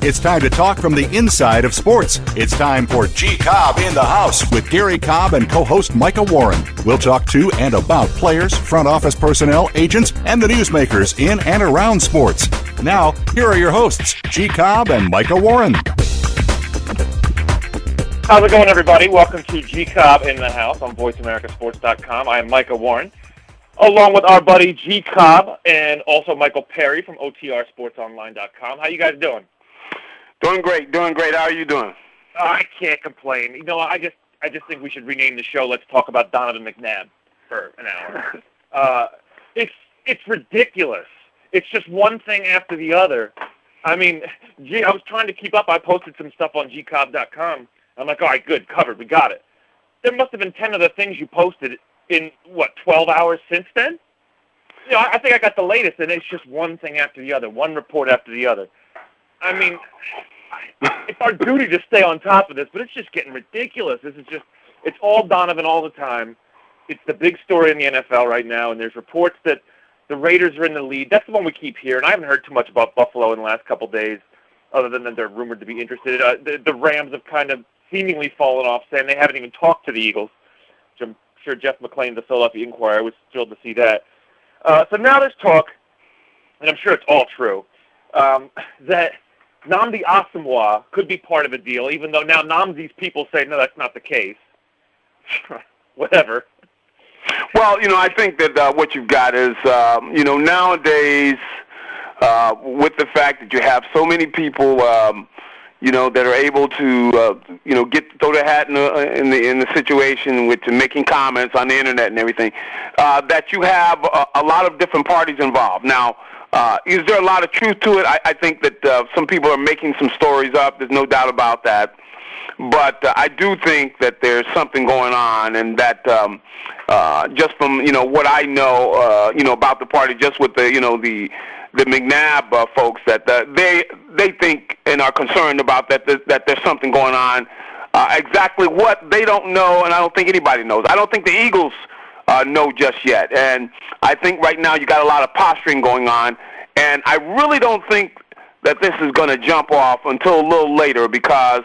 It's time to talk from the inside of sports. It's time for G Cobb in the House with Gary Cobb and co host Micah Warren. We'll talk to and about players, front office personnel, agents, and the newsmakers in and around sports. Now, here are your hosts, G Cobb and Micah Warren. How's it going, everybody? Welcome to G Cobb in the House on VoiceAmericaSports.com. I am Micah Warren, along with our buddy G Cobb and also Michael Perry from OTRSportsOnline.com. How you guys doing? Doing great, doing great. How are you doing? Oh, I can't complain. You know, I just I just think we should rename the show. Let's talk about Donovan McNabb for an hour. uh, it's it's ridiculous. It's just one thing after the other. I mean, gee, I was trying to keep up. I posted some stuff on gcobb.com. I'm like, all right, good, covered, we got it. There must have been ten other things you posted in what 12 hours since then. You know, I, I think I got the latest, and it's just one thing after the other, one report after the other. I mean, it's our duty to stay on top of this, but it's just getting ridiculous. This is just, it's all Donovan all the time. It's the big story in the NFL right now, and there's reports that the Raiders are in the lead. That's the one we keep hearing. And I haven't heard too much about Buffalo in the last couple of days, other than that they're rumored to be interested. Uh, the, the Rams have kind of seemingly fallen off, saying they haven't even talked to the Eagles, which I'm sure Jeff McLane, the Philadelphia Inquirer, was thrilled to see that. Uh, so now there's talk, and I'm sure it's all true, um, that – Nnamdi Asomugha could be part of a deal, even though now Nnamdi's people say, no, that's not the case. Whatever. Well, you know, I think that uh, what you've got is, um, you know, nowadays, uh, with the fact that you have so many people, um, you know, that are able to, uh, you know, get throw their hat in the in the, in the situation with making comments on the internet and everything, uh, that you have a, a lot of different parties involved. Now, uh, is there a lot of truth to it? I, I think that uh, some people are making some stories up. There's no doubt about that. But uh, I do think that there's something going on, and that um, uh, just from you know what I know, uh, you know about the party, just with the you know the the McNabb uh, folks, that uh, they they think and are concerned about that that, there's something going on. Uh, exactly what they don't know, and I don't think anybody knows. I don't think the Eagles Uh, know just yet. And I think right now you got a lot of posturing going on, and I really don't think that this is going to jump off until a little later because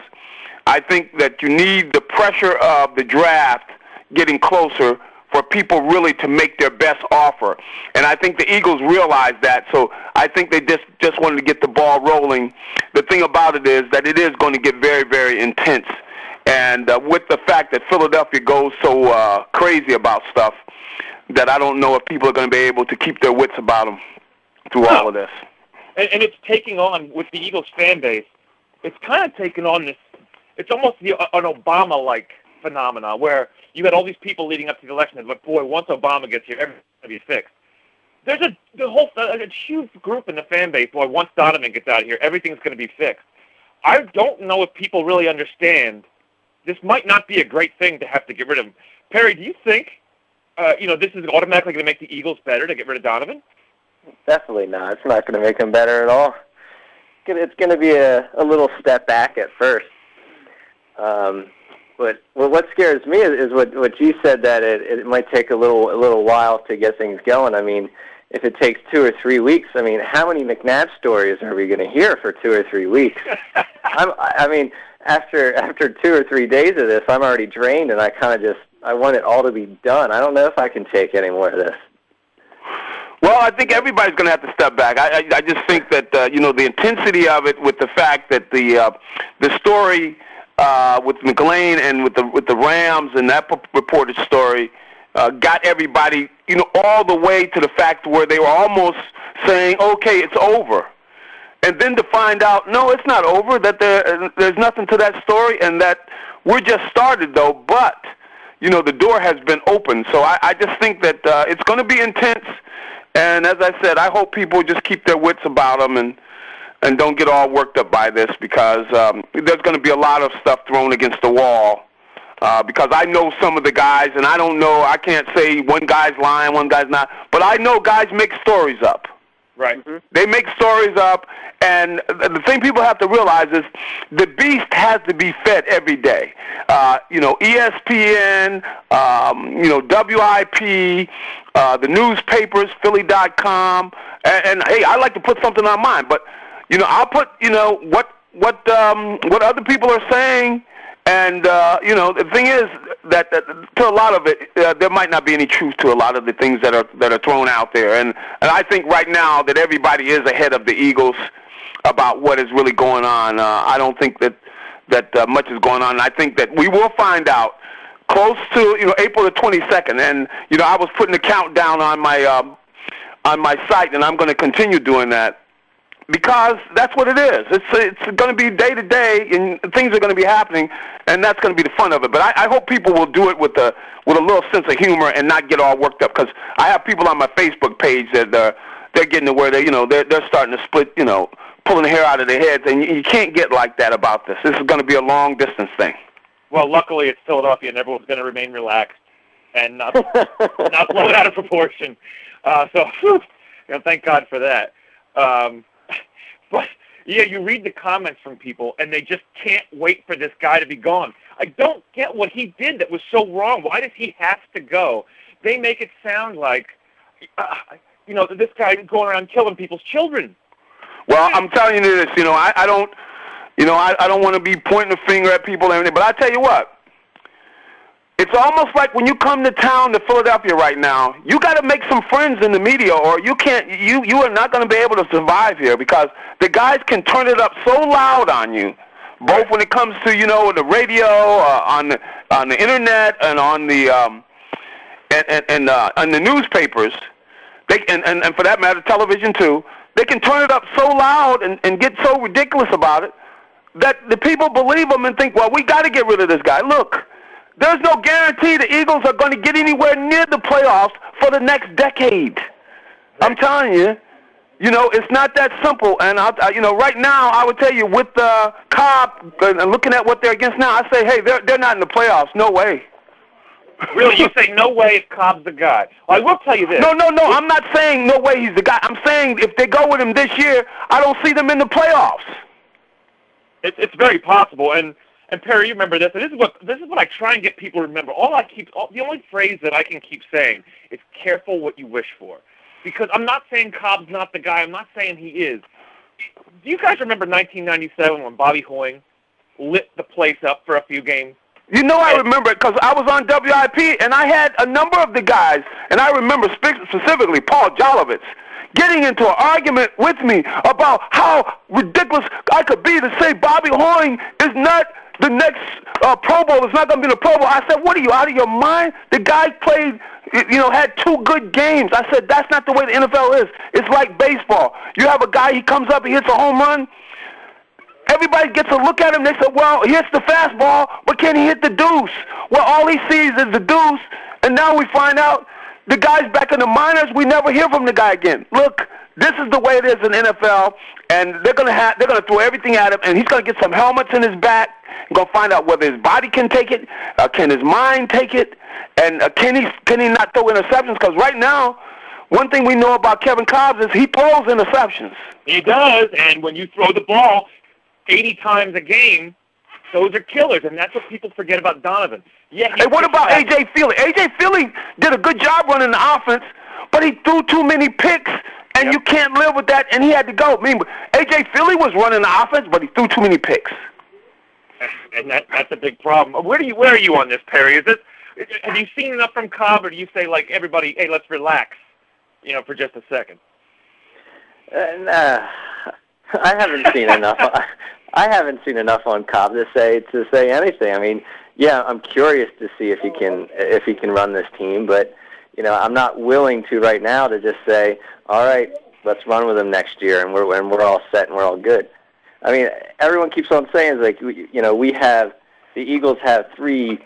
I think that you need the pressure of the draft getting closer for people really to make their best offer. And I think the Eagles realize that, so I think they just just wanted to get the ball rolling. The thing about it is that it is going to get very, very intense. And uh, with the fact that Philadelphia goes so uh, crazy about stuff, that I don't know if people are going to be able to keep their wits about them through all of this. And, and it's taking on with the Eagles fan base. It's kind of taken on this. It's almost the, uh, an Obama-like phenomenon where you had all these people leading up to the election, but boy, once Obama gets here, everything's going to be fixed. There's a the whole a, a huge group in the fan base. Boy, once Donovan gets out of here, everything's going to be fixed. I don't know if people really understand this might not be a great thing to have to get rid of him. Perry, do you think, uh, you know, this is automatically going to make the Eagles better to get rid of Donovan? Definitely not. It's not going to make them better at all. It's going to be a, a little step back at first. Um, but well, what scares me is, is what what you said that it, it might take a little a little while to get things going. I mean, if it takes two or three weeks, I mean, how many McNabb stories are we going to hear for two or three weeks? I'm, I mean, after after two or three days of this, I'm already drained, and I kind of just I want it all to be done. I don't know if I can take any more of this. Well, I think everybody's going to have to step back. I, I, I just think that uh, you know the intensity of it, with the fact that the uh, the story uh, with McLane and with the with the Rams and that p- reported story uh, got everybody you know all the way to the fact where they were almost saying, "Okay, it's over." And then to find out, no, it's not over. That there, there's nothing to that story, and that we're just started though. But you know, the door has been opened. So I, I just think that uh, it's going to be intense. And as I said, I hope people just keep their wits about them and and don't get all worked up by this because um, there's going to be a lot of stuff thrown against the wall. Uh, because I know some of the guys, and I don't know. I can't say one guy's lying, one guy's not. But I know guys make stories up. Right. Mm-hmm. They make stories up, and the thing people have to realize is the beast has to be fed every day. Uh, you know, ESPN, um, you know, WIP, uh, the newspapers, Philly.com, and, and hey, I like to put something on mine, but you know, I'll put you know what what um, what other people are saying and uh, you know, the thing is that, that to a lot of it, uh, there might not be any truth to a lot of the things that are that are thrown out there. And and I think right now that everybody is ahead of the Eagles about what is really going on. Uh, I don't think that that uh, much is going on. I think that we will find out close to you know April the 22nd. And you know, I was putting a countdown on my um, on my site, and I'm going to continue doing that because that's what it is. It's it's going to be day to day, and things are going to be happening, and that's going to be the fun of it. But I, I hope people will do it with a with a little sense of humor and not get all worked up. Because I have people on my Facebook page that uh, they're getting to where they you know they're they're starting to split you know pulling the hair out of their heads, and you, you can't get like that about this. This is going to be a long distance thing. Well, luckily it's Philadelphia, and everyone's going to remain relaxed and not not blow it out of proportion. Uh, so, you know, thank God for that. Um, but yeah, you read the comments from people, and they just can't wait for this guy to be gone. I don't get what he did that was so wrong. Why does he have to go? They make it sound like, uh, you know, this guy going around killing people's children. Well, I'm telling you this. You know, I, I don't, you know, I, I don't want to be pointing a finger at people and everything, but I tell you what, it's almost like when you come to town to Philadelphia right now, you got to make some friends in the media, or you can't. You you are not going to be able to survive here because the guys can turn it up so loud on you, both when it comes to you know the radio, uh, on the on the internet, and on the um, and and, and uh, on the newspapers. They and, and and for that matter, television too. They can turn it up so loud and and get so ridiculous about it that the people believe them and think, well, we got to get rid of this guy. Look there's no guarantee the Eagles are going to get anywhere near the playoffs for the next decade. I'm telling you, you know, it's not that simple. And I, I you know, right now, I would tell you with uh, Kolb and looking at what they're against now, I say, hey, they're they're not in the playoffs. No way. Really, you say no way if Kolb's the guy? I will tell you this. No, no, no. I'm not saying no way he's the guy. I'm saying if they go with him this year, I don't see them in the playoffs. It's it's very possible, and and Perry, you remember this. And this is what this is what I try and get people to remember. All I keep, all, the only phrase that I can keep saying is "careful what you wish for," because I'm not saying Kolb's not the guy. I'm not saying he is. Do you guys remember 1997 when Bobby Hoying lit the place up for a few games? You know I remember it because I was on WIP and I had a number of the guys, and I remember specifically Paul Jolovitz getting into an argument with me about how ridiculous I could be to say Bobby Hoying is not the next uh, Pro Bowl is not going to be the Pro Bowl. I said, what are you, out of your mind? The guy played, you know, had two good games. I said, that's not the way the NFL is. It's like baseball. You have a guy, he comes up, he hits a home run. Everybody gets a look at him. They say, well, he hits the fastball, but can he hit the deuce? Well, all he sees is the deuce, and now we find out the guy's back in the minors. We never hear from the guy again. Look, this is the way it is in NFL, and they're gonna have they're gonna throw everything at him, and he's gonna get some helmets in his back. Gonna find out whether his body can take it, uh, can his mind take it, and uh, can he can he not throw interceptions? Because right now, one thing we know about Kevin Kolb is he throws interceptions. He does, and when you throw the ball 80 times a game, those are killers, and that's what people forget about Donovan. Yeah. Hey, what about AJ Feeley? AJ Feeley did a good job running the offense, but he threw too many picks and yep. you can't live with that, and he had to go. I mean, A.J. Feeley was running the offense, but he threw too many picks. And that that's a big problem. Where do you where are you on this, Perry? Is this have you seen enough from Kolb, or do you say like everybody, hey, let's relax, you know, for just a second? Uh, nah, I haven't seen enough. I haven't seen enough on Kolb to say to say anything. I mean, yeah, I'm curious to see if he can if he can run this team, but you know, I'm not willing to right now to just say, all right, let's run with him next year, and we're and we're all set and we're all good. I mean, everyone keeps on saying like you know we have the Eagles have three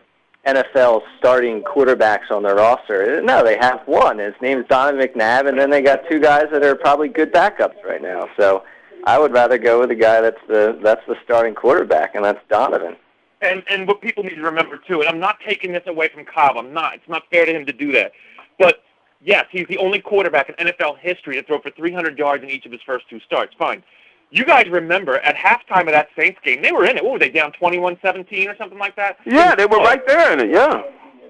NFL starting quarterbacks on their roster. No, they have one. His name is Donovan McNabb, and then they got two guys that are probably good backups right now. So I would rather go with the guy that's the that's the starting quarterback, and that's Donovan. And and what people need to remember too, and I'm not taking this away from Kolb. I'm not. It's not fair to him to do that. But yes, he's the only quarterback in NFL history to throw for 300 yards in each of his first two starts. Fine. You guys remember at halftime of that Saints game, they were in it. What were they down 21-17 or something like that? Yeah, they were right there in it. Yeah,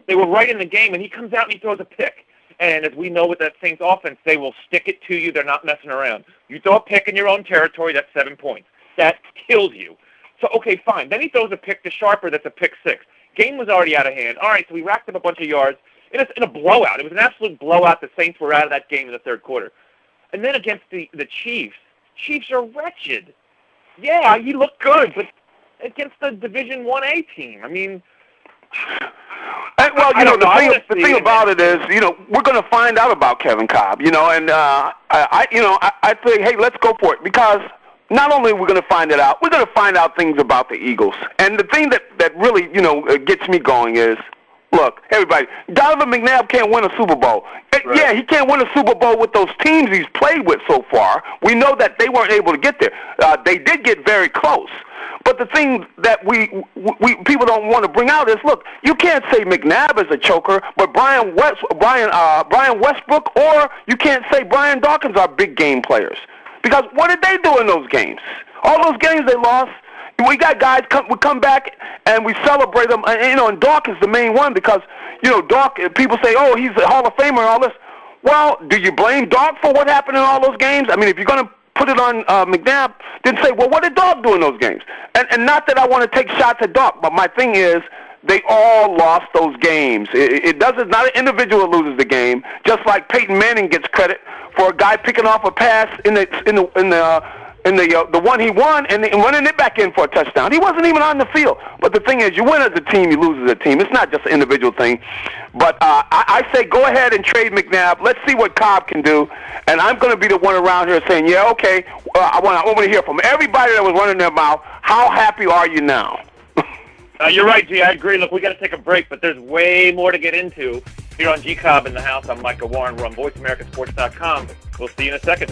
they were right in the game, and he comes out and he throws a pick. And as we know with that Saints offense, they will stick it to you. They're not messing around. You throw a pick in your own territory, that's seven points. That kills you. So okay, fine. Then he throws a pick to Sharper, that's a pick six. Game was already out of hand. All right, so we racked up a bunch of yards in a, in a blowout. It was an absolute blowout. The Saints were out of that game in the third quarter. And then against the the Chiefs, Chiefs are wretched. Yeah, he looked good, but against the Division One A team, I mean. And, well, you know, the thing the thing about it is, you know, we're going to find out about Kevin Kolb, you know, and uh, I, I, you know, I, I think, hey, let's go for it because not only are we going to find it out, we're going to find out things about the Eagles. And the thing that that really, you know, uh, gets me going is Look, everybody, Donovan McNabb can't win a Super Bowl. Eh, right. Yeah, he can't win a Super Bowl with those teams he's played with so far. We know that they weren't able to get there. Uh, they did get very close. But the thing that we, we people don't want to bring out is, look, you can't say McNabb is a choker, but Brian West, Brian uh, Brian Westbrook, or you can't say Brian Dawkins are big game players. Because what did they do in those games? All those games they lost, we got guys come we come back and we celebrate them. And, you know, and Doc is the main one because you know Doc. People say, "Oh, he's a Hall of Famer" and all this. Well, do you blame Doc for what happened in all those games? I mean, if you're going to put it on uh, McNabb, then say, "Well, what did Doc do in those games?" And and not that I want to take shots at Doc, but my thing is. They all lost those games. It, it doesn't. Not an individual loses the game. Just like Peyton Manning gets credit for a guy picking off a pass in the in the in the uh, and the uh, the one he won and, and running it back in for a touchdown. He wasn't even on the field. But the thing is, you win as a team, you lose as a team. It's not just an individual thing. But uh, I, I say go ahead and trade McNabb. Let's see what Kolb can do. And I'm going to be the one around here saying, yeah, okay. Uh, I want I want to hear from everybody that was running their mouth. How happy are you now? uh, you're right, G. I agree. Look, we got to take a break, but there's way more to get into here on G Cobb in the house. I'm Micah Warren. We're on VoiceAmericaSports.com. We'll see you in a second.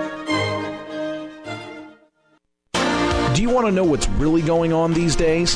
Do you want to know what's really going on these days?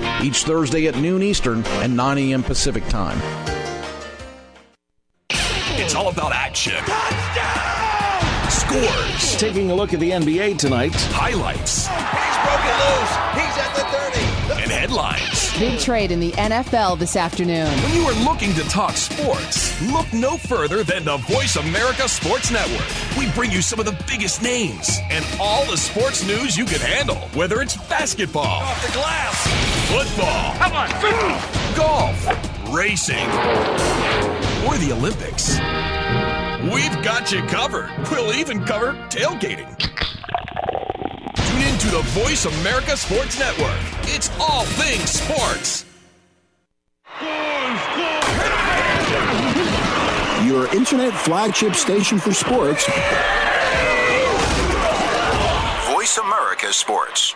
each Thursday at noon Eastern and 9 a.m. Pacific Time. It's all about action. Touchdown! Scores. Taking a look at the NBA tonight. Highlights. He's broken loose. He's at the 30. And headlines. Big trade in the NFL this afternoon. When you are looking to talk sports, look no further than the Voice America Sports Network. We bring you some of the biggest names and all the sports news you can handle, whether it's basketball, off the glass, football, come on, golf, racing, or the Olympics. We've got you covered. We'll even cover tailgating. Tune in to the Voice America Sports Network. It's all things sports. Your internet flagship station for sports. Voice America Sports.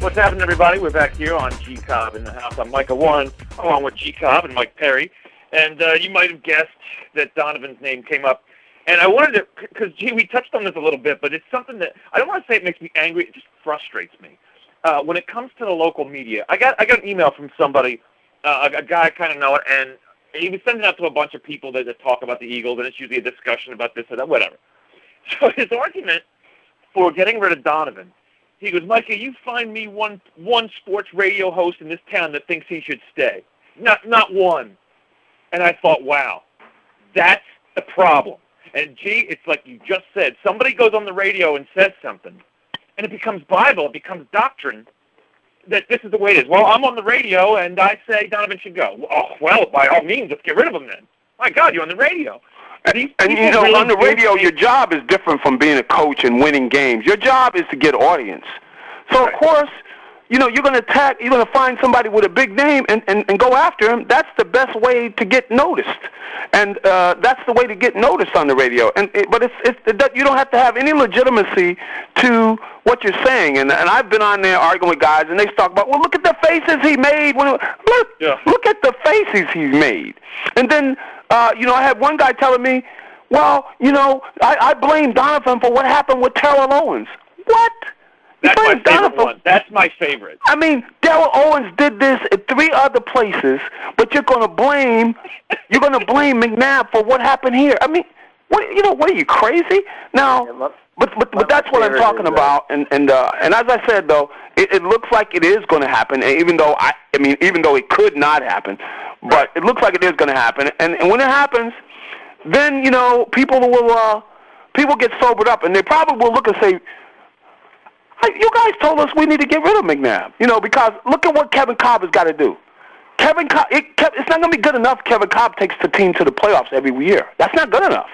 What's happening, everybody? We're back here on G Cobb in the house. I'm Micah Warren, along with G Cobb and Mike Perry. And uh, you might have guessed that Donovan's name came up. And I wanted to, because, gee, we touched on this a little bit, but it's something that, I don't want to say it makes me angry, it just frustrates me. Uh, when it comes to the local media, I got I got an email from somebody, uh, a, a guy I kind of know, and he was sending out to a bunch of people that, that talk about the Eagles, and it's usually a discussion about this or that, whatever. So his argument for getting rid of Donovan he goes, Micah, you find me one one sports radio host in this town that thinks he should stay. Not not one. And I thought, wow, that's the problem. And gee, it's like you just said. Somebody goes on the radio and says something, and it becomes Bible, it becomes doctrine that this is the way it is. Well, I'm on the radio and I say Donovan should go. Oh, well, by all means, let's get rid of him then. My God, you're on the radio. And, you know, on the radio, your job is different from being a coach and winning games. Your job is to get audience. So of course, you know, you're going to attack. You're going to find somebody with a big name and, and, and go after him. That's the best way to get noticed, and uh, that's the way to get noticed on the radio. And it, but it's, it's it, you don't have to have any legitimacy to what you're saying. And and I've been on there arguing with guys, and they talk about, well, look at the faces he made. When look, yeah. look at the faces he's made. And then uh, you know, I had one guy telling me, well, you know, I, I blame Donovan for what happened with Terrell Owens. What? That's my favorite Donovan. one. That's my favorite. I mean, Terrell Owens did this at three other places, but you're going to blame you're going to blame McNabb for what happened here. I mean, what you know? What are you crazy? Now, but but but that's what I'm talking about. And and uh, and as I said though, it, it looks like it is going to happen. And Even though I I mean, even though it could not happen, but it looks like it is going to happen. And and when it happens, then you know people will uh, people get sobered up, and they probably will look and say you guys told us we need to get rid of McNabb. You know, because look at what Kevin Kolb has got to do. Kevin Kolb, it, it's not going to be good enough. Kevin Kolb takes the team to the playoffs every year. That's not good enough.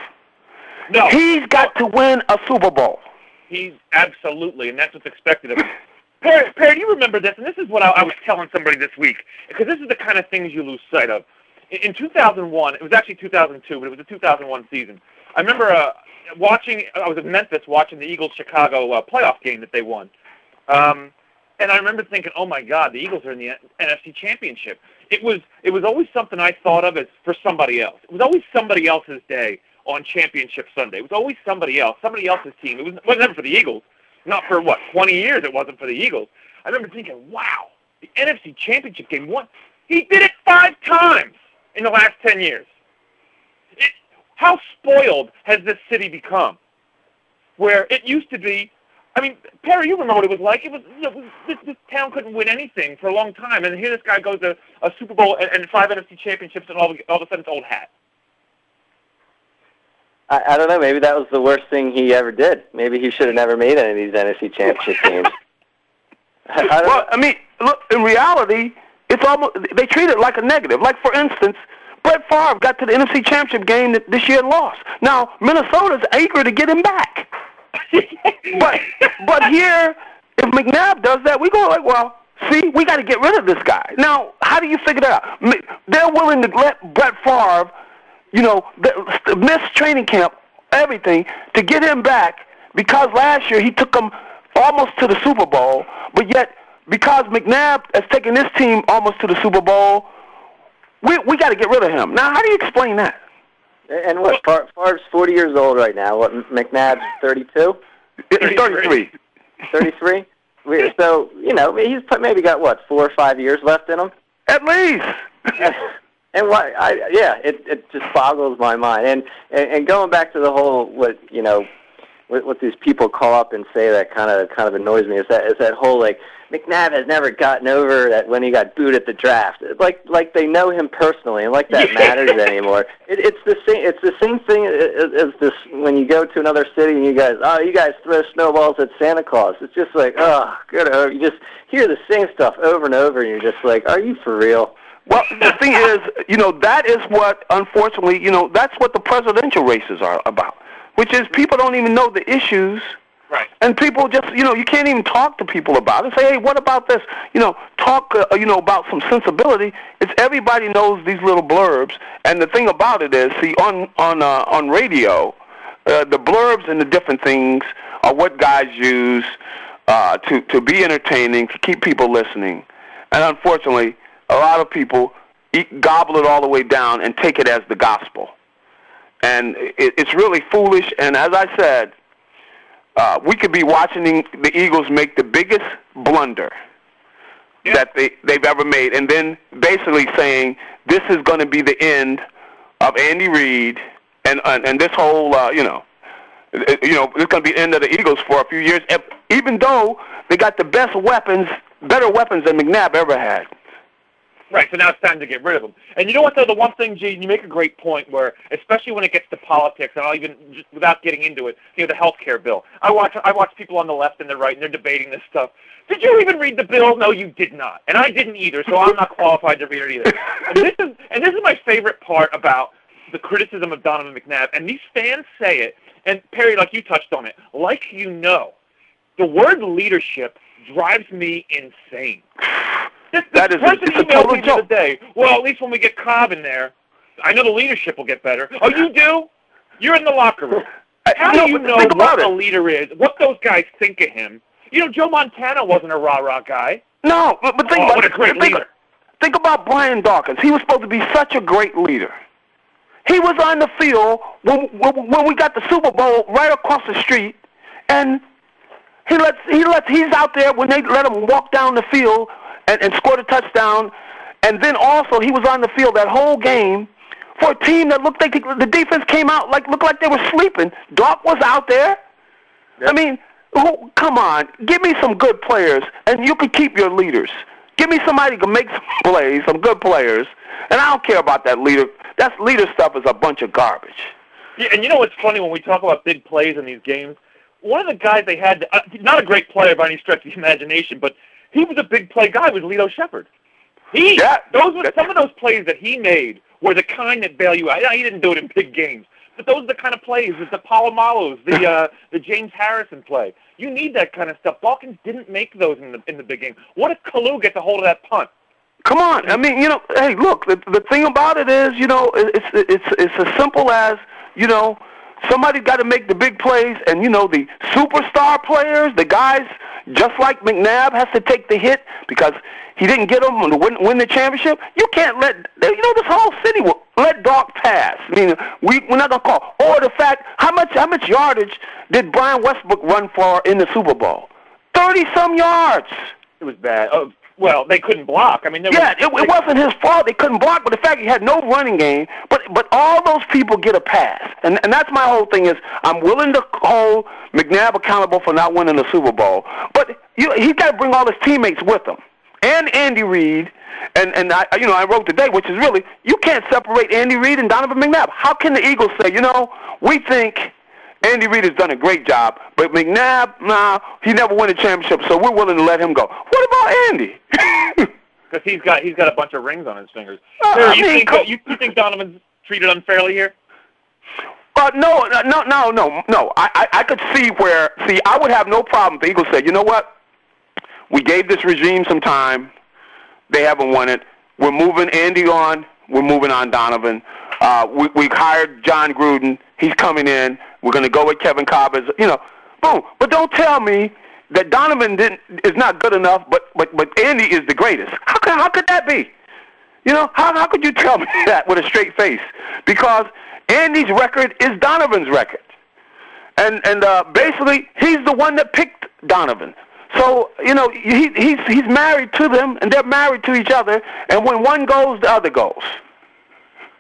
No, he's got to win a Super Bowl. He's absolutely, and that's what's expected of him. Perry, Perry, do you remember this? And this is what I, I was telling somebody this week, because this is the kind of things you lose sight of. In, in 2001, it was actually 2002, but it was the 2001 season. I remember uh, watching. I was in Memphis watching the Eagles Chicago uh, playoff game that they won, um, and I remember thinking, "Oh my God, the Eagles are in the NFC Championship." It was it was always something I thought of as for somebody else. It was always somebody else's day on Championship Sunday. It was always somebody else, somebody else's team. It was it wasn't ever for the Eagles. Not for what 20 years. It wasn't for the Eagles. I remember thinking, "Wow, the NFC Championship game. What he did it five times in the last 10 years." How spoiled has this city become? Where it used to be, I mean, Perry, you remember what it was like? It was, this, this town couldn't win anything for a long time, and here this guy goes to a Super Bowl and, and five NFC championships, and all, all of a sudden it's old hat. I, I don't know. Maybe that was the worst thing he ever did. Maybe he should have never made any of these NFC championship games. I, I well, know. I mean, look. In reality, it's almost they treat it like a negative. Like for instance, Brett Favre got to the NFC Championship game this year and lost. Now Minnesota's eager to get him back. but but here, if McNabb does that, we go like, well, see, we got to get rid of this guy. Now, how do you figure that out? They're willing to let Brett Favre, you know, miss training camp, everything, to get him back because last year he took them almost to the Super Bowl, but yet because McNabb has taken this team almost to the Super Bowl, we we got to get rid of him. Now, how do you explain that? And what? Far, Favre's 40 years old right now. What? McNabb's 32. He's 33. 33. So you know he's maybe got what four or five years left in him. At least. and why? I yeah, it it just boggles my mind. And and, and going back to the whole what you know what, what these people call up and say that kind of kind of annoys me is that is that whole like McNabb has never gotten over that when he got booed at the draft. Like like they know him personally, and like that matters anymore. It, it's the same. It's the same thing as, as this when you go to another city and you guys, oh, you guys throw snowballs at Santa Claus. It's just like, oh, good. Oh, you just hear the same stuff over and over, and you're just like, are you for real? Well, the thing is, you know, that is what, unfortunately, you know, that's what the presidential races are about, which is people don't even know the issues. Right. And people just, you know, you can't even talk to people about it. Say, hey, what about this? You know, talk, uh, you know, about some sensibility. It's everybody knows these little blurbs. And the thing about it is, see, on on uh, on radio, uh, the blurbs and the different things are what guys use uh, to to be entertaining, to keep people listening. And unfortunately, a lot of people eat, gobble it all the way down and take it as the gospel. And it, it's really foolish. And as I said, uh, we could be watching the Eagles make the biggest blunder yeah. that they, they've ever made, and then basically saying this is going to be the end of Andy Reid and and, and this whole uh, you know you know it's going to be the end of the Eagles for a few years, even though they got the best weapons, better weapons than McNabb ever had. Right, so now it's time to get rid of them. And you know what, though? The one thing, Gene, you make a great point where, especially when it gets to politics, and I'll even, just without getting into it, you know, the health care bill. I watch, I watch people on the left and the right, and they're debating this stuff. Did you even read the bill? No, you did not. And I didn't either, so I'm not qualified to read it either. And this is, and this is my favorite part about the criticism of Donovan McNabb. And these fans say it, and Perry, like you touched on it, like you know, the word leadership drives me insane. This, this that is person a, emailed total me the other day. Well, at least when we get Kolb in there, I know the leadership will get better. Oh, you do? You're in the locker room. How do you know what a leader is? What those guys think of him? You know, Joe Montana wasn't a rah rah guy. No, but, but think Oh, about what a great think, leader. think about Brian Dawkins. He was supposed to be such a great leader. He was on the field when, when, when we got the Super Bowl right across the street, and he lets he lets he's out there when they let him walk down the field and, and score the touchdown, and then also he was on the field that whole game for a team that looked like the defense came out like looked like they were sleeping. Doc was out there. I mean, who, come on, give me some good players, and you can keep your leaders. Give me somebody who can make some plays, some good players, and I don't care about that leader. That leader stuff is a bunch of garbage. Yeah, and you know what's funny when we talk about big plays in these games? One of the guys they had, uh, not a great player by any stretch of the imagination, but he was a big play guy. Was Lito Sheppard? He Yeah, those were some of those plays that he made were the kind that bail you out. He didn't do it in big games, but those are the kind of plays. The Polamalus, the uh, the James Harrison play. You need that kind of stuff. Balkans didn't make those in the in the big game. What if Kalu gets a hold of that punt? Come on, I mean, you know, hey, look, the, the thing about it is, you know, it- it's it's it's as simple as, you know, somebody got to make the big plays, and you know, the superstar players, the guys just like McNabb has to take the hit because he didn't get them to win, win the championship. You can't let, you know, this whole city will let Doc pass. I mean, we we're not gonna call. Or the fact, how much how much yardage did Brian Westbrook run for in the Super Bowl? Thirty some yards. It was bad. Oh, well, they couldn't block. I mean, Yeah, was, it, it wasn't his fault. They couldn't block, but the fact he had no running game. But but all those people get a pass, and and that's my whole thing is I'm willing to hold McNabb accountable for not winning the Super Bowl, but you, he's got to bring all his teammates with him, and Andy Reid. And and I you know I wrote today, which is really you can't separate Andy Reid and Donovan McNabb. How can the Eagles say you know we think Andy Reid has done a great job, but McNabb, nah, he never won a championship, so we're willing to let him go. What about Andy? because he's got he's got a bunch of rings on his fingers. Uh, Sarah, you mean, think you, you think Donovan's treated unfairly here? Uh, no, no, no, no, no, no. I, I, I could see where. See, I would have no problem. if The Eagles said, you know what? We gave this regime some time. They haven't won it. We're moving Andy on. We're moving on Donovan. Uh, we, we hired Jon Gruden. He's coming in. We're going to go with Kevin Kolb as you know. Boom. But don't tell me that Donovan didn't is not good enough. But but but Andy is the greatest. How could how could that be? You know, how how could you tell me that with a straight face? Because Andy's record is Donovan's record, and and uh, basically he's the one that picked Donovan. So you know he he's he's married to them, and they're married to each other. And when one goes, the other goes.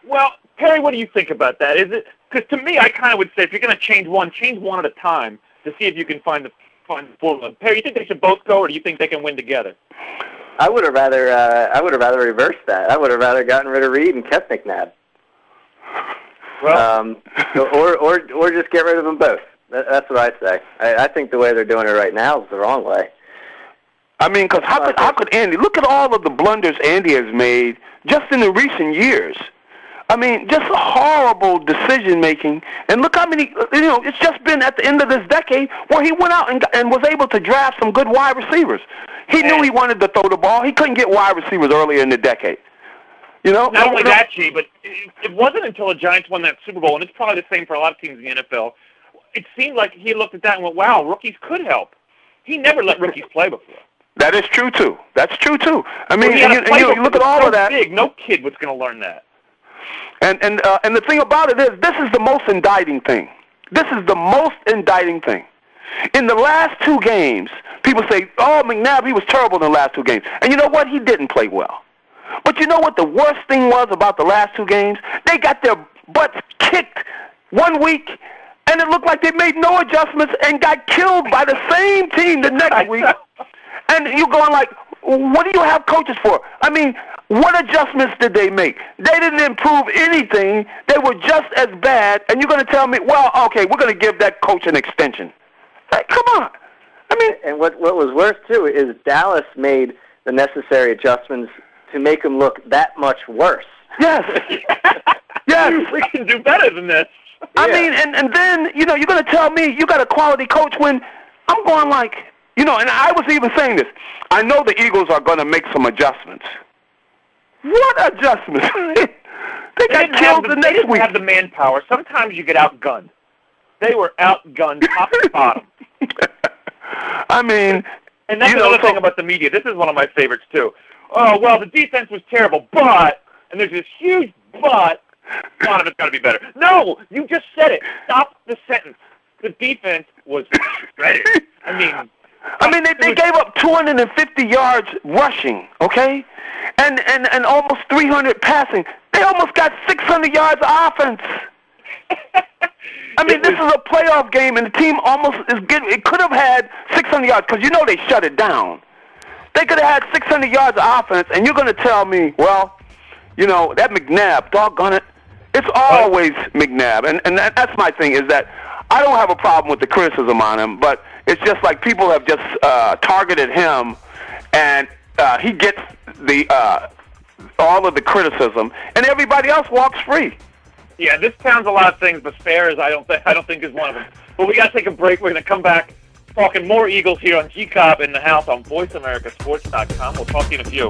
Well, Perry, what do you think about that? Is it because to me, I kind of would say if you're going to change one, change one at a time to see if you can find the find the formula. Perry, you think they should both go, or do you think they can win together? I would have rather uh, I would have rather reversed that. I would have rather gotten rid of Reid and kept McNabb. Well, Um, or or or just get rid of them both. That's what I'd say. I, I think the way they're doing it right now is the wrong way. I mean, because how could how could Andy look at all of the blunders Andy has made just in the recent years? I mean, just horrible decision making. And look how many, you know, it's just been at the end of this decade where he went out and, and was able to draft some good wide receivers. He knew he wanted to throw the ball. He couldn't get wide receivers earlier in the decade. You know, not only that, G, but it, it wasn't until the Giants won that Super Bowl, and it's probably the same for a lot of teams in the NFL. It seemed like he looked at that and went, "Wow, rookies could help." He never let rookies play before. That is true too. That's true too. I mean, well, and you, and you, you look at all so of that. Big. No kid was going to learn that. And and uh, and the thing about it is, this is the most indicting thing. This is the most indicting thing. In the last two games, people say, "Oh, McNabb, he was terrible in the last two games," and you know what? He didn't play well. But you know what the worst thing was about the last two games? They got their butts kicked one week, and it looked like they made no adjustments and got killed by the same team the next week. And you're going like, what do you have coaches for? I mean, what adjustments did they make? They didn't improve anything. They were just as bad. And you're going to tell me, well, okay, we're going to give that coach an extension. Hey, come on. I mean, and what what was worse too is Dallas made the necessary adjustments to make him look that much worse. Yes. yes. We can do better than this. I mean, and and then you know you're going to tell me you got a quality coach when I'm going like, you know, and I was even saying this. I know the Eagles are going to make some adjustments. What adjustments? they got didn't killed the, the they next didn't week. have the manpower. Sometimes you get outgunned. They were outgunned top to bottom. I mean, And that's you know, another so- thing about the media. This is one of my favorites too. Oh well, the defense was terrible, but and there's this huge but. A lot of it's got to be better. No, you just said it. Stop the sentence. The defense was shredded. I mean, I mean, they, they gave up 250 yards rushing, okay, and and and almost 300 passing. They almost got 600 yards of offense. I mean, this is a playoff game, and the team almost is getting. It could have had 600 yards because you know they shut it down. They could have had 600 yards of offense, and you're going to tell me, well, you know that McNabb, doggone it, it's always McNabb, and and that, that's my thing is that I don't have a problem with the criticism on him, but it's just like people have just uh, targeted him, and uh, he gets the uh, all of the criticism, and everybody else walks free. yeah, this sounds a lot of things, but fair is I don't think I don't think is one of them. But we got to take a break. We're going to come back talking more Eagles here on G Cobb in the house on VoiceAmericaSports.com. We'll talk to you in a few.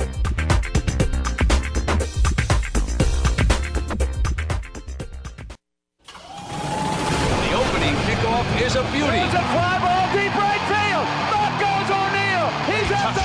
The opening kickoff is a beauty. It's a fly ball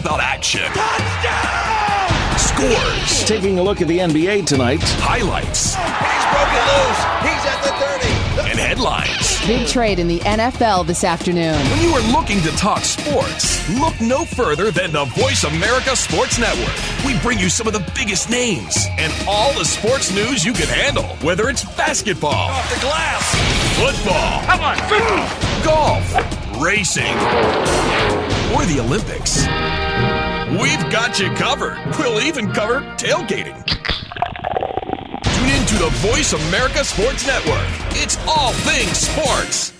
About action. Scores. Taking a look at the NBA tonight. Highlights. Oh, he's broken loose. He's at the 30. And headlines. Big trade in the NFL this afternoon. When you are looking to talk sports, look no further than the Voice America Sports Network. We bring you some of the biggest names and all the sports news you can handle, whether it's basketball, Off the glass. football, Come on. golf, racing, or the Olympics. We've got you covered. We'll even cover tailgating. Tune in to the Voice America Sports Network. It's all things sports.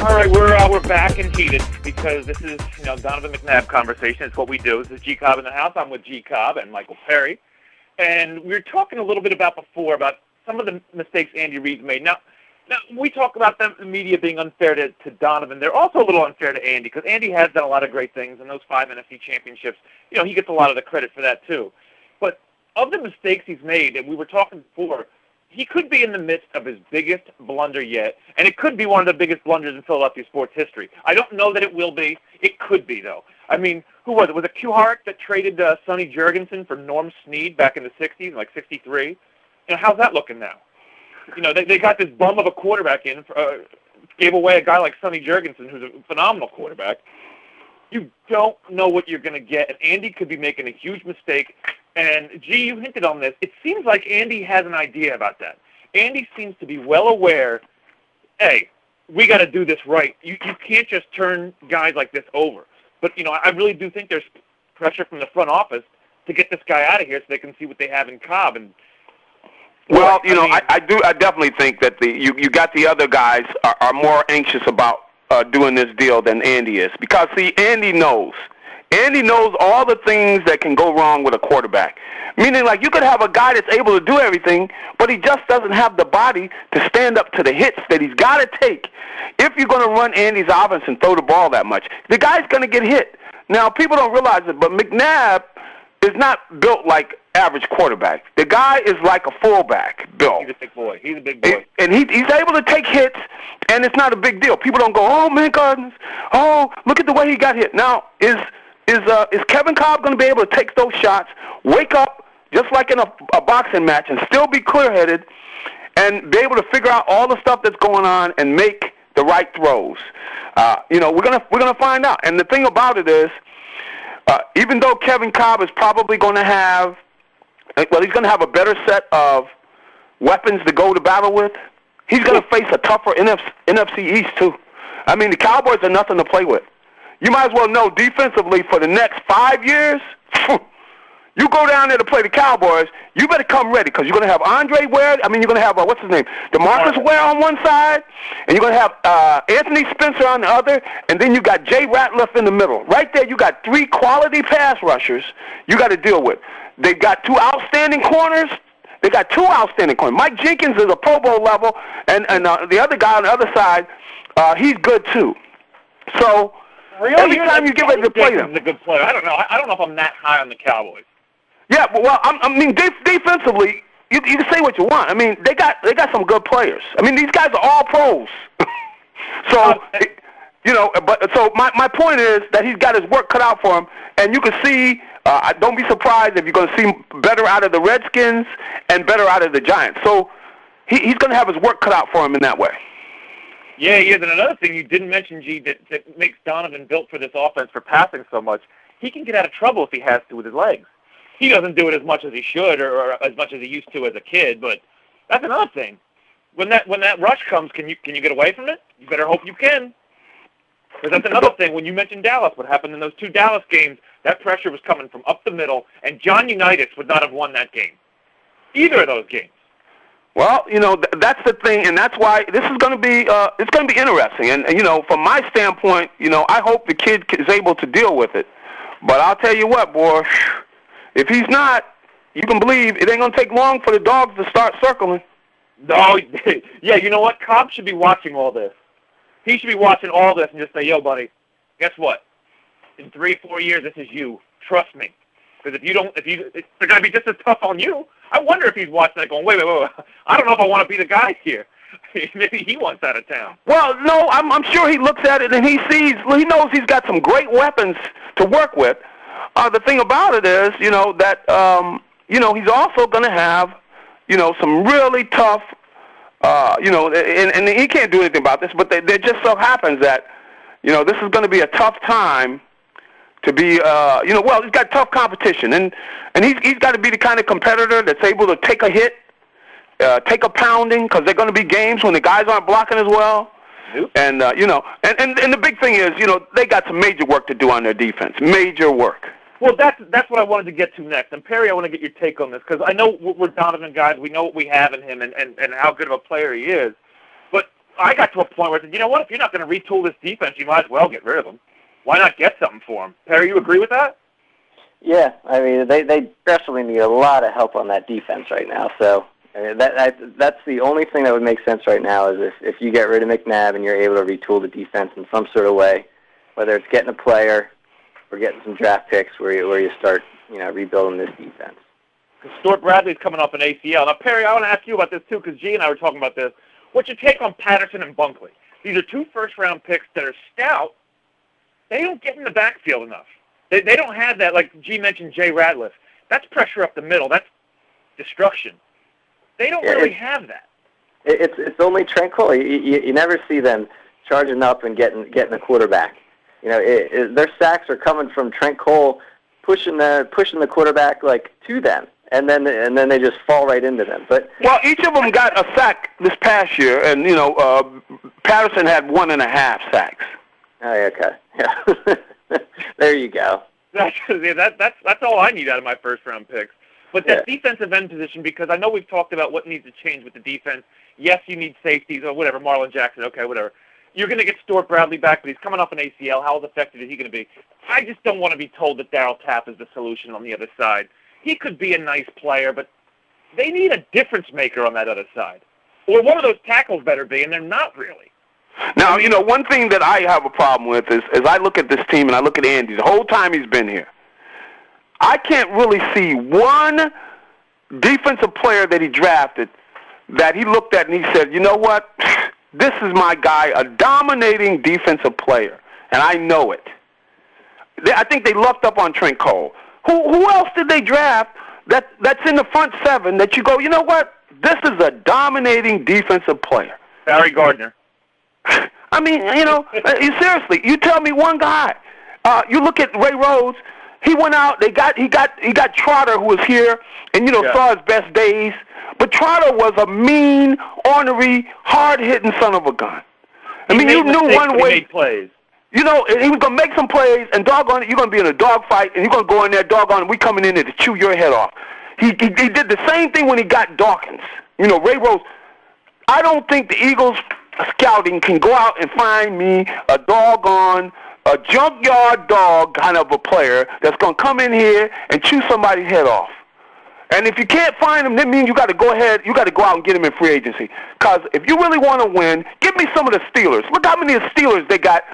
All right, we're uh, we're back and heated because this is you know Donovan McNabb conversation. It's what we do. This is G Cobb in the house. I'm with G Cobb and Michael Perry, and we were talking a little bit about before about some of the mistakes Andy Reid made. Now, now we talk about the media being unfair to, to Donovan. They're also a little unfair to Andy because Andy has done a lot of great things, and those five NFC championships, you know, he gets a lot of the credit for that too. But of the mistakes he's made, and we were talking before he could be in the midst of his biggest blunder yet, and it could be one of the biggest blunders in Philadelphia sports history. I don't know that it will be. It could be, though. I mean, who was it? Was it Kuharich that traded uh, Sonny Jurgensen for Norm Snead back in the 60s, like 63? You know, how's that looking now? You know, they, they got this bum of a quarterback in, uh, gave away a guy like Sonny Jurgensen, who's a phenomenal quarterback. You don't know what you're going to get, and Andy could be making a huge mistake and G, you hinted on this. It seems like Andy has an idea about that. Andy seems to be well aware. Hey, we got to do this right. You you can't just turn guys like this over. But you know, I really do think there's pressure from the front office to get this guy out of here so they can see what they have in Kolb. And well, you know, I, I, I do. I definitely think that the you you got the other guys are, are more anxious about uh, doing this deal than Andy is because see, Andy knows Andy knows all the things that can go wrong with a quarterback. Meaning, like, you could have a guy that's able to do everything, but he just doesn't have the body to stand up to the hits that he's got to take if you're going to run Andy's offense and throw the ball that much. The guy's going to get hit. Now, people don't realize it, but McNabb is not built like average quarterback. The guy is like a fullback, Bill. He's a big boy. He's a big boy. And he, he's able to take hits, and it's not a big deal. People don't go, oh, man, Gardens, oh, look at the way he got hit. Now, is – is uh, is Kevin Kolb going to be able to take those shots, wake up just like in a, a boxing match, and still be clear-headed, and be able to figure out all the stuff that's going on and make the right throws? Uh, you know, we're gonna we're gonna find out. And the thing about it is, uh, even though Kevin Kolb is probably going to have, uh, well, he's going to have a better set of weapons to go to battle with. He's going to face a tougher NFC, NFC East too. I mean, the Cowboys are nothing to play with you might as well know defensively for the next five years. You go down there to play the Cowboys, you better come ready because you're going to have Andre Ware. I mean, you're going to have, uh, what's his name? DeMarcus Ware on one side, and you're going to have uh, Anthony Spencer on the other, and then you got Jay Ratliff in the middle. Right there, you got three quality pass rushers you got to deal with. They've got two outstanding corners. They got two outstanding corners. Mike Jenkins is a Pro Bowl level, and, and uh, the other guy on the other side, uh, he's good too. So Really? Every time you get ready to play them, a good player. I don't know. I don't know if I'm that high on the Cowboys. Yeah, but well, I'm, I mean, def- defensively, you, you can say what you want. I mean, they got they got some good players. I mean, these guys are all pros. so, uh, it, you know, but so my my point is that he's got his work cut out for him, and you can see. Uh, don't be surprised if you're going to see better out of the Redskins and better out of the Giants. So he, he's going to have his work cut out for him in that way. Yeah, yeah. Then another thing you didn't mention, G, that, that makes Donovan built for this offense for passing so much, he can get out of trouble if he has to with his legs. He doesn't do it as much as he should or, or as much as he used to as a kid, but that's another thing. When that when that rush comes, can you can you get away from it? You better hope you can. Because that's another thing. When you mentioned Dallas, what happened in those two Dallas games, that pressure was coming from up the middle, and John Unitas would not have won that game. Either of those games. Well, you know th- that's the thing, and that's why this is going to be uh, it's going to be interesting. And, and you know, from my standpoint, you know, I hope the kid is able to deal with it. But I'll tell you what, boy, if he's not, you can believe it ain't going to take long for the dogs to start circling. No, yeah, you know what? Kolb should be watching all this. He should be watching all this and just say, "Yo, buddy, guess what? In three, four years, this is you. Trust me." Because if you don't, if you, they're going to be just as tough on you. I wonder if he's watching that going, wait, wait, wait, wait. I don't know if I want to be the guy here. Maybe he wants out of town. Well, no, I'm, I'm sure he looks at it and he sees, he knows he's got some great weapons to work with. uh, the thing about it is, you know, that um, you know he's also going to have, you know, some really tough, uh, you know, and, and he can't do anything about this, but they, there just so happens that, you know, this is going to be a tough time to be, uh, you know, well, he's got tough competition, and and he's he's got to be the kind of competitor that's able to take a hit, uh, take a pounding, because they're going to be games when the guys aren't blocking as well. Nope. And uh, you know, and, and and the big thing is, you know, they got some major work to do on their defense. Major work. Well, that's that's what I wanted to get to next. And Perry, I want to get your take on this because I know we're Donovan guys. We know what we have in him and, and, and how good of a player he is. But I got to a point where I said, you know what? If you're not going to retool this defense, you might as well get rid of him. Why not get something for him? Perry, you agree with that? Yeah, I mean they they definitely need a lot of help on that defense right now. So I mean, that, that that's the only thing that would make sense right now is if if you get rid of McNabb and you're able to retool the defense in some sort of way, whether it's getting a player or getting some draft picks where you where you start you know rebuilding this defense. Because Stewart Bradley's coming off an ACL. Now, Perry, I want to ask you about this too because G and I were talking about this. What's your take on Patterson and Bunkley? These are two first-round picks that are stout. They don't get in the backfield enough. They they don't have that like G mentioned Jay Ratliff. That's pressure up the middle. That's destruction. They don't Yeah, really it's- have that. It, it's it's only Trent Cole. You, you, you never see them charging up and getting getting the quarterback. You know, it, it, their sacks are coming from Trent Cole pushing the pushing the quarterback like to them, and then and then they just fall right into them. But Well, each of them got a sack this past year, and you know, uh, Patterson had one and a half sacks. Oh, okay, yeah, there you go. That's yeah, that, that's that's all I need out of my first round picks. But that defensive end position, because I know we've talked about what needs to change with the defense. Yes, you need safeties or whatever. Marlin Jackson, okay, whatever. You're going to get Stewart Bradley back, but he's coming off an ACL. How effective is he going to be? I just don't want to be told that Darryl Tapp is the solution on the other side. He could be a nice player, but they need a difference maker on that other side. Or one of those tackles better be, and they're not really. Now, you know, one thing that I have a problem with is, is I look at this team and I look at Andy the whole time he's been here. I can't really see one defensive player that he drafted that he looked at and he said, you know what? This is my guy, a dominating defensive player, and I know it. I think they lucked up on Trent Cole. Who, who else did they draft that, that's in the front seven that you go, you know what? This is a dominating defensive player. Barry Gardner. I mean, you know, uh, seriously, you tell me one guy. Uh, you look at Ray Rhodes. He went out. They got he got he got Trotter who was here, and you know Yeah. saw his best days. But Trotter was a mean, ornery, hard-hitting son of a gun. I He mean, you knew one but he way. made plays. You know, he was gonna make some plays, and doggone it, you're gonna be in a dog fight, and you're gonna go in there, doggone it, we coming in there to chew your head off. He, he he did the same thing when he got Dawkins. You know, Ray Rhodes. I don't think the Eagles scouting can go out and find me a doggone a junkyard dog kind of a player that's gonna come in here and chew somebody's head off. And if you can't find him, that means you got to go ahead. You got to go out and get him in free agency. Because if you really want to win, give me some of the Steelers. Look how many of the Steelers they got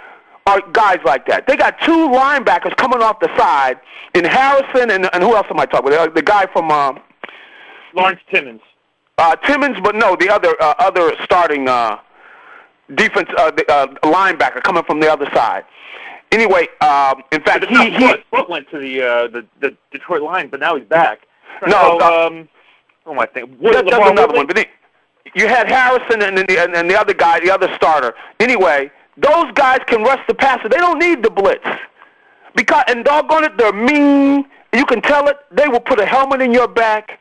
are guys like that. They got two linebackers coming off the side in Harrison and and who else am I talking about? Uh, The guy from um, Lawrence Timmons. uh, Timmons, but no, the other uh, other starting uh, defense uh, the, uh, linebacker coming from the other side. Anyway, um, in fact, he he Foote, Foote went to the, uh, the the Detroit Lions, but now he's back. No, So, uh, um, oh my thing. Wood, That, that's another Woodley? one. But then you had Harrison and then the, and, and the other guy, the other starter. Anyway, those guys can rush the passer. They don't need the blitz. Because and doggone it, they're mean. You can tell it. They will put a helmet in your back.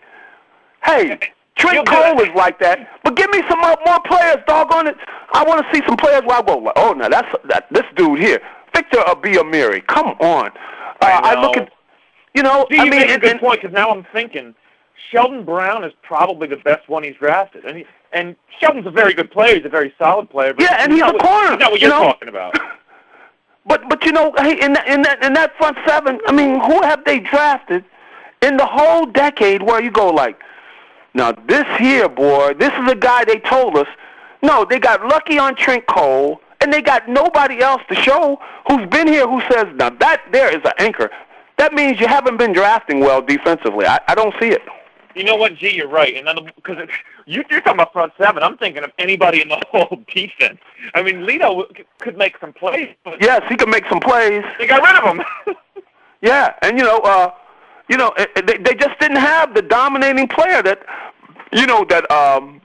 Hey, Trent Cole is like that. But give me some more, more players, doggone it. I want to see some players where I go, like, oh, now that's that this dude here, Victor Abiamiri. Come on. Uh, I, look at, you know, Gee, I you mean, make a good and- point because now I'm thinking Sheldon Brown is probably the best one he's drafted, and he, and Sheldon's a very good player. He's a very solid player. But Yeah, and he's a what- corner, That's not what you you're know? talking about. But but you know, hey, in that, in that in that front seven, I mean, who have they drafted in the whole decade where you go like, now this here boy, this is a guy they told us. No, they got lucky on Trent Cole, and they got nobody else to show who's been here who says now that there is an anchor. That means you haven't been drafting well defensively. I, I don't see it. You know what, G? You're right. And then because you, you're talking about front seven, I'm thinking of anybody in the whole defense. I mean, Lito could make some plays, Yes, he could make some plays. they got rid of him. Yeah, and you know, uh, you know, eh, eh, they, they just didn't have the dominating player that, you know, that um,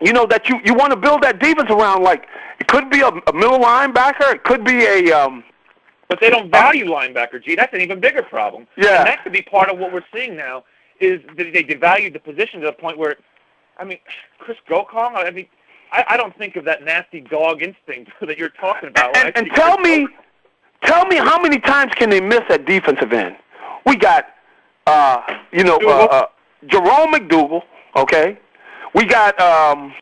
you know that you you want to build that defense around. Like it could be a, a middle linebacker, it could be a. Um, but they don't value linebacker, G. That's an even bigger problem. Yeah. And that could be part of what we're seeing now is that they devalue the position to the point where, I mean, Chris Gocong. I mean, I, I don't think of that nasty dog instinct that you're talking about. And, and tell me, tell me how many times can they miss at defensive end? We got, uh, you know, uh, uh, Jerome McDougle. Okay, we got um,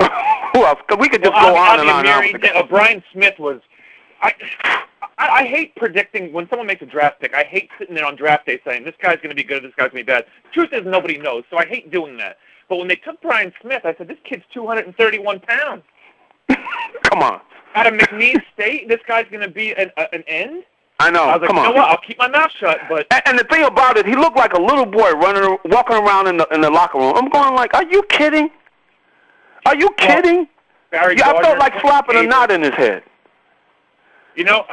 who else? We could just well, go on and on. Mary, and on. Uh, Bryan Smith was. I, I, I hate predicting when someone makes a draft pick. I hate sitting there on draft day saying this guy's going to be good, this guy's going to be bad. Truth is nobody knows, so I hate doing that. But when they took Bryan Smith, I said this kid's 231 pounds. Come on. Out of McNeese State, this guy's going to be an, uh, an end. I know. I was like, Come you on. know what? I'll keep my mouth shut. But and, and the thing about it, he looked like a little boy running, walking around in the in the locker room. I'm going like, are you kidding? Are you kidding? Barry yeah, I felt like slapping a knot in his head. You know,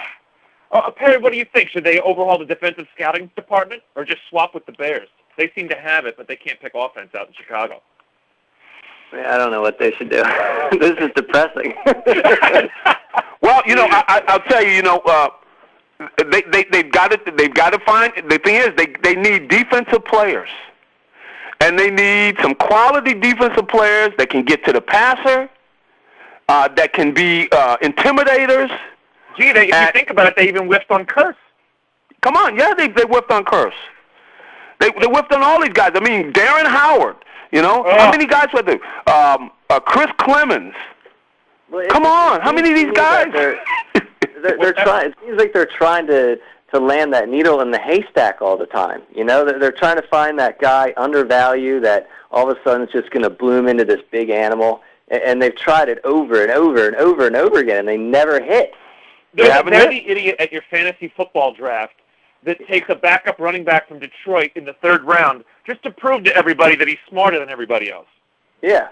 uh, Perry, what do you think? Should they overhaul the defensive scouting department or just swap with the Bears? They seem to have it, but they can't pick offense out in Chicago. I don't know what they should do. this is depressing. Well, you know, I, I, I'll tell you, you know, uh, they they they've got it. They've got to find. The thing is, they they need defensive players, and they need some quality defensive players that can get to the passer, uh, that can be uh, intimidators. Gee, they, if you think about it, they even whiffed on Kearse. Come on, yeah, they they whiffed on Kearse. They they whiffed on all these guys. I mean, Darren Howard. You know, how many guys were there? Um, uh, Chris Clemons. Well, Come on, how many of these guys? that They're, they're, they're trying. It seems like they're trying to to land that needle in the haystack all the time. You know, they're, they're trying to find that guy undervalued that all of a sudden is just going to bloom into this big animal. And, and they've tried it over and over and over and over again, and they never hit. They're, haven't the idiot at your fantasy football draft that takes a backup running back from Detroit in the third round just to prove to everybody that he's smarter than everybody else. Yeah.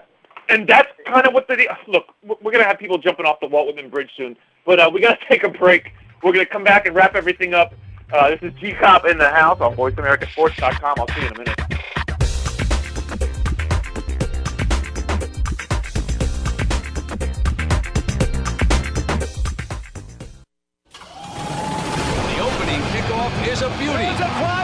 And that's kind of what the look. We're going to have people jumping off the Walt Whitman Bridge soon, but uh, we got to take a break. We're going to come back and wrap everything up. Uh, this is G Cobb in the house on VoiceAmericaSports.com. I'll see you in a minute. The opening kickoff is a beauty.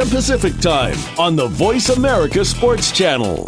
Pacific Time on the Voice America Sports Channel.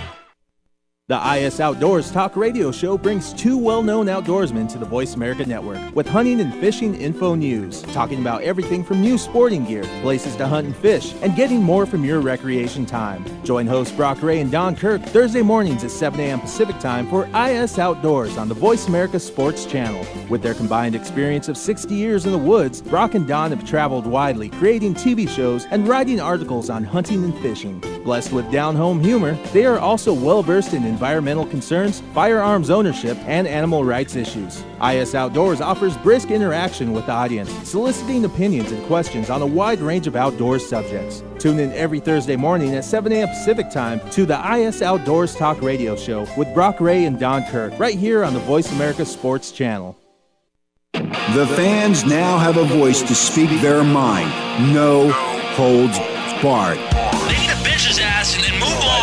The IS Outdoors Talk Radio Show brings two well known outdoorsmen to the Voice America Network with hunting and fishing info news, talking about everything from new sporting gear, places to hunt and fish, and getting more from your recreation time. Join hosts Brock Ray and Don Kirk Thursday mornings at 7 a.m. Pacific Time for IS Outdoors on the Voice America Sports Channel. With their combined experience of 60 years in the woods, Brock and Don have traveled widely, creating TV shows and writing articles on hunting and fishing. Blessed with down home humor, they are also well versed in environmental concerns, firearms ownership, and animal rights issues. IS Outdoors offers brisk interaction with the audience, soliciting opinions and questions on a wide range of outdoors subjects. Tune in every Thursday morning at 7 a.m. Pacific Time to the IS Outdoors Talk Radio Show with Brock Ray and Don Kirk, right here on the Voice America Sports Channel. The fans now have a voice to speak their mind. No holds barred. They need to bench his ass and then move on. I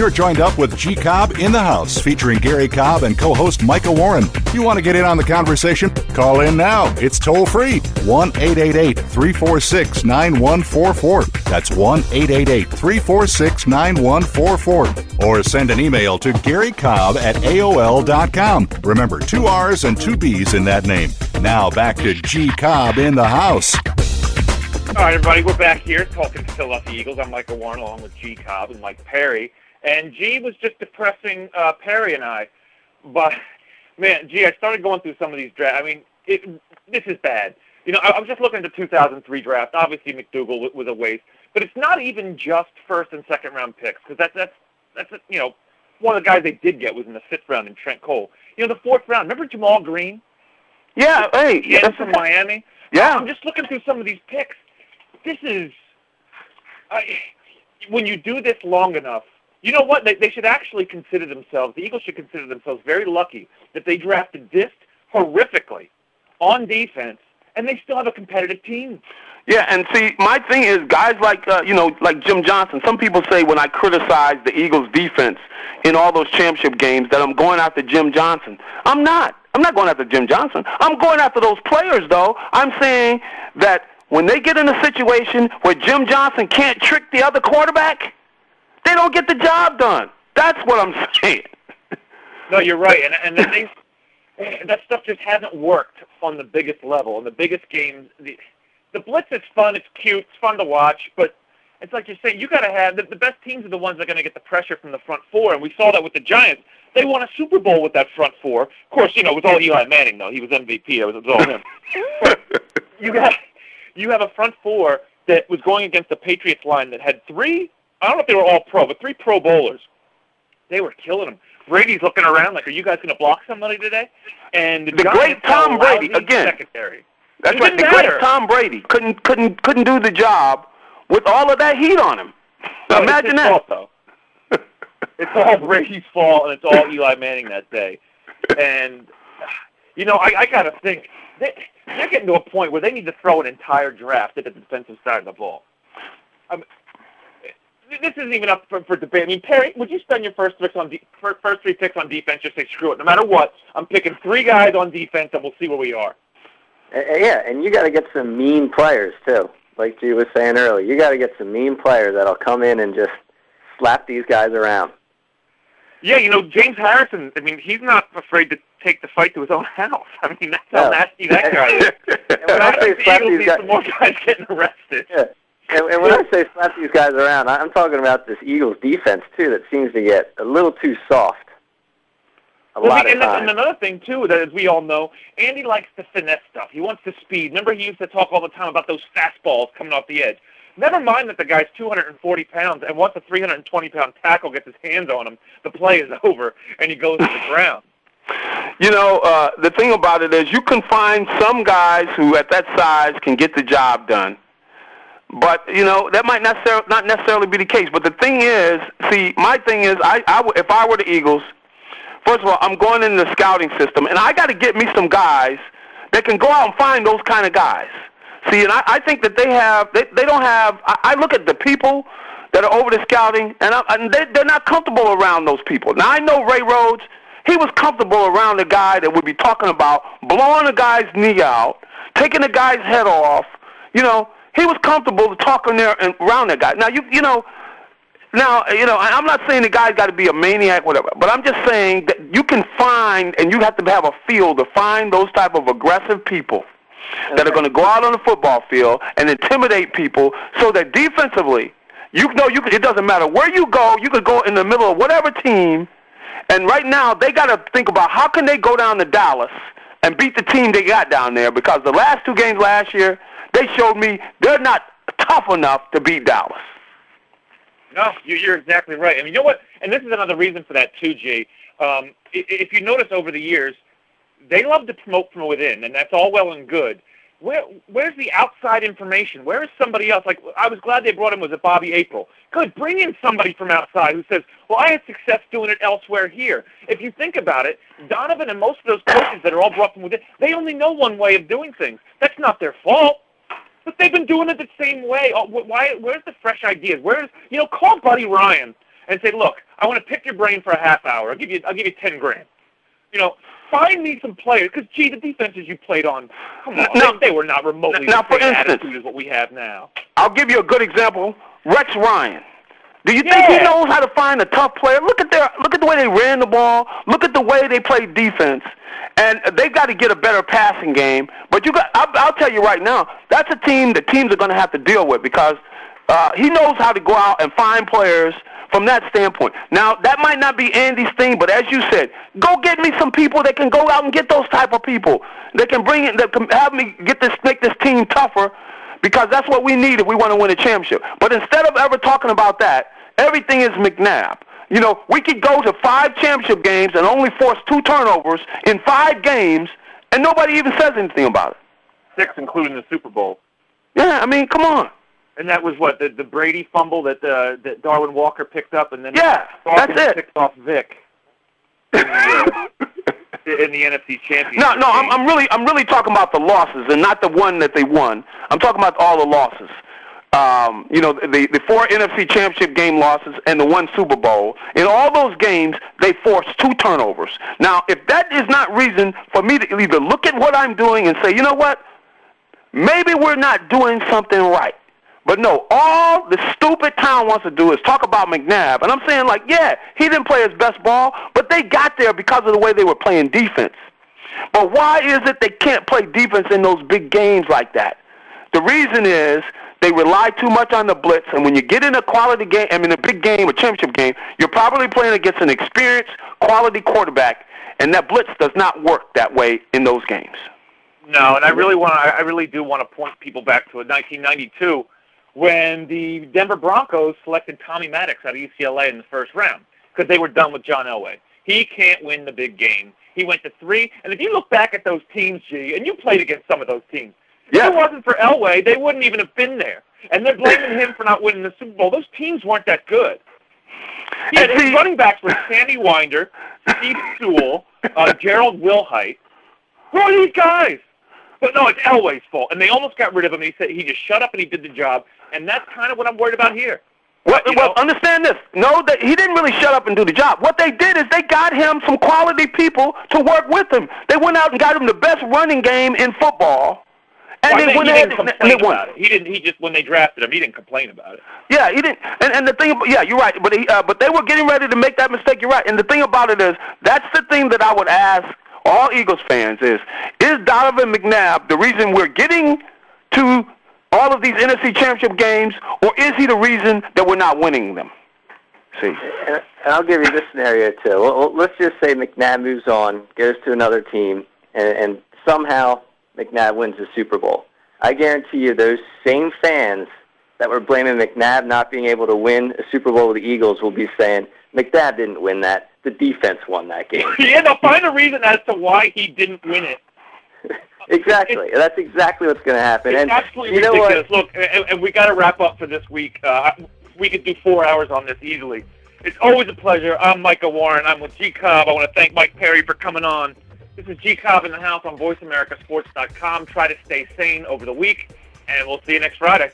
You're joined up with G Cobb in the house, featuring Gary Cobb and co host Micah Warren. You want to get in on the conversation? Call in now. It's toll free 1 888 346 9144. That's 1 888 346 9144. Or send an email to Gary Cobb at AOL.com. Remember, two R's and two B's in that name. Now back to G Cobb in the house. All right, everybody, we're back here talking to Philadelphia Eagles. I'm Michael Warren along with G Cobb and Mike Perry. And G was just depressing uh, Perry and I. But, man, G, I started going through some of these drafts. I mean, it, this is bad. You know, I, I was just looking at the 2003 draft. Obviously, McDougle was, was a waste. But it's not even just first and second round picks because that's, that's, that's, you know, one of the guys they did get was in the fifth round in Trent Cole. You know, the fourth round, remember Jamaal Green? Yeah, hey, Yeah, that's from Miami. Yeah. I'm just looking through some of these picks. This is, I, when you do this long enough, you know what? They, they should actually consider themselves. The Eagles should consider themselves very lucky that they drafted this horrifically on defense, and they still have a competitive team. Yeah, and see, my thing is, guys like uh, you know, like Jim Johnson. Some people say when I criticize the Eagles' defense in all those championship games that I'm going after Jim Johnson. I'm not. I'm not going after Jim Johnson. I'm going after those players, though. I'm saying that when they get in a situation where Jim Johnson can't trick the other quarterback, they don't get the job done. That's what I'm saying. No, you're right, and and the thing, that stuff just hasn't worked on the biggest level, on the biggest games. The, the blitz is fun, it's cute, it's fun to watch, but it's like you're saying, you got to have the, the best teams are the ones that are going to get the pressure from the front four, and we saw that with the Giants. They won a Super Bowl with that front four. Of course, you know it was all Eli Manning though. He was MVP. It was, it was all him. But you got you have a front four that was going against the Patriots line that had three. I don't know if they were all pro, but three Pro Bowlers. They were killing them. Brady's looking around like, "Are you guys going to block somebody today?" And the, The great Tom Brady, again. Secondary. That's It right. The didn't great. Tom Brady couldn't couldn't couldn't do the job with all of that heat on him. No, Imagine that. Fault, it's all Brady's fault, and it's all Eli Manning that day. And you know, I, I got to think they, they're getting to a point where they need to throw an entire draft at the defensive side of the ball. I mean, this isn't even up for, for debate. I mean, Perry, would you spend your first picks on de- first three picks on defense? Just say screw it. No matter what, I'm picking three guys on defense, and we'll see where we are. Uh, yeah, and you got to get some mean players too. Like you was saying earlier, you got to get some mean players that'll come in and just slap these guys around. Yeah, you know, James Harrison, I mean, he's not afraid to take the fight to his own house. I mean, that's how No. nasty that guy is. And when I say slap these guys, some more guys getting arrested. yeah. And, and when I say slap these guys around, I- I'm talking about this Eagles defense too that seems to get a little too soft. A Well, lot and, of times. and another thing too, that as we all know, Andy likes the finesse stuff. He wants the speed. Remember, he used to talk all the time about those fastballs coming off the edge. Never mind that the guy's 240 pounds, and once a 320 pound tackle gets his hands on him, the play is over, and he goes to the ground. You know, uh, the thing about it is you can find some guys who at that size can get the job done. But you know that might not necessarily not necessarily be the case. But the thing is, see, my thing is, I, I if I were the Eagles, first of all, I'm going in the scouting system, and I got to get me some guys that can go out and find those kind of guys. See, and I, I think that they have, they, they don't have. I, I look at the people that are over the scouting, and, I, and they, they're not comfortable around those people. Now I know Ray Rhodes. He was comfortable around a guy that would be talking about blowing a guy's knee out, taking the guy's head off. You know, he was comfortable talking there and around that guy. Now you, you know. Now, you know, I'm not saying the guy's got to be a maniac, whatever, but I'm just saying that you can find, and you have to have a feel to find those type of aggressive people that are going to go out on the football field and intimidate people so that defensively, you know, you it doesn't matter where you go, you could go in the middle of whatever team, and right now they got to think about how can they go down to Dallas and beat the team they got down there because the last two games last year, they showed me they're not tough enough to beat Dallas. No, you- you're exactly right. I mean, you know what? And this is another reason for that too, G. Um, if you notice over the years, they love to promote from within, and that's all well and good. Where, where's the outside information? Where is somebody else? Like, I was glad they brought him. Was it Bobby April? Good. Bring in somebody from outside who says, "Well, I had success doing it elsewhere here." If you think about it, Donovan and most of those coaches that are all brought from within, they only know one way of doing things. That's not their fault. But they've been doing it the same way. Oh, why? Where's the fresh ideas? Where's you know? Call Buddy Ryan and say, look, I want to pick your brain for a half hour. I'll give you. I'll give you ten grand. You know, find me some players because gee, the defenses you played on, come on, Now- they, they were not remotely now, the for same instance- attitude as what we have now. I'll give you a good example. Rex Ryan. Do you think he knows how to find a tough player? Look at their look at the way they ran the ball. Look at the way they played defense. And they got to get a better passing game. But you got I'll, I'll tell you right now, that's a team that teams are going to have to deal with because uh, he knows how to go out and find players from that standpoint. Now, that might not be Andy's thing, but as you said, go get me some people that can go out and get those type of people. That can bring it, that can have me get this, make this team tougher because that's what we need if we want to win a championship. But instead of ever talking about that, everything is McNabb. You know, we could go to five championship games and only force two turnovers in five games, and nobody even says anything about it. Six, including the Super Bowl. Yeah, I mean, come on. And that was what the the Brady fumble that uh, that Darwin Walker picked up, and then Yeah, that's it. picked off Vick in the, NFC Championship. No, no, I'm, I'm really, I'm really talking about the losses and not the one that they won. I'm talking about all the losses. Um, you know, the the four NFC Championship game losses and the one Super Bowl. In all those games, they forced two turnovers. Now, if that is not reason for me to either look at what I'm doing and say, you know what, maybe we're not doing something right. But no, all the stupid town wants to do is talk about McNabb. And I'm saying, like, yeah, he didn't play his best ball, but they got there because of the way they were playing defense. But why is it they can't play defense in those big games like that? The reason is they rely too much on the blitz, and when you get in a quality game, I mean a big game, a championship game, you're probably playing against an experienced, quality quarterback, and that blitz does not work that way in those games. No, and I really want to. I really do want to point people back to a 1992 when the Denver Broncos selected Tommy Maddox out of UCLA in the first round because they were done with John Elway. He can't win the big game. He went to three, and if you look back at those teams, G, and you played against some of those teams, yeah. if it wasn't for Elway, they wouldn't even have been there. And they're blaming him for not winning the Super Bowl. Those teams weren't that good. Had his running backs were Sammy Winder, Steve Sewell, uh, Gerald Willhite. Who are these guys? But no, it's Elway's fault, and they almost got rid of him. He said he just shut up and he did the job, and that's kind of what I'm worried about here. Well, well, understand this. No, that he didn't really shut up and do the job. What they did is they got him some quality people to work with him. They went out and got him the best running game in football, and Well, I they went he ahead didn't and, and complain they won. about it. He didn't. He just when they drafted him, he didn't complain about it. Yeah, he didn't. And, and the thing, yeah, you're right. But he, uh, but they were getting ready to make that mistake. You're right. And the thing about it is, that's the thing that I would ask all Eagles fans is: Is Donovan McNabb the reason we're getting to all of these NFC Championship games, or is he the reason that we're not winning them? See. And, I'll give you this scenario too. Well, let's just say McNabb moves on, goes to another team, and, and somehow McNabb wins the Super Bowl. I guarantee you, those same fans that were blaming McNabb not being able to win a Super Bowl with the Eagles will be saying McNabb didn't win that. The defense won that game. yeah, they'll find a reason as to why he didn't win it. exactly. That's exactly what's going to happen. It's and absolutely you know ridiculous. what? Look, and, and we got to wrap up for this week. Uh, we could do four hours on this easily. It's always a pleasure. I'm Micah Warren. I'm with G Cobb. I want to thank Mike Perry for coming on. This is G Cobb in the house on VoiceAmericaSports.com. Try to stay sane over the week, and we'll see you next Friday.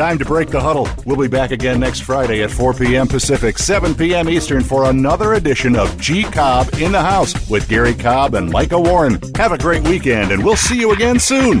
Time to break the huddle. We'll be back again next Friday at 4 p.m. Pacific, 7 p.m. Eastern for another edition of G Cobb in the House with Gary Cobb and Micah Warren. Have a great weekend, and we'll see you again soon.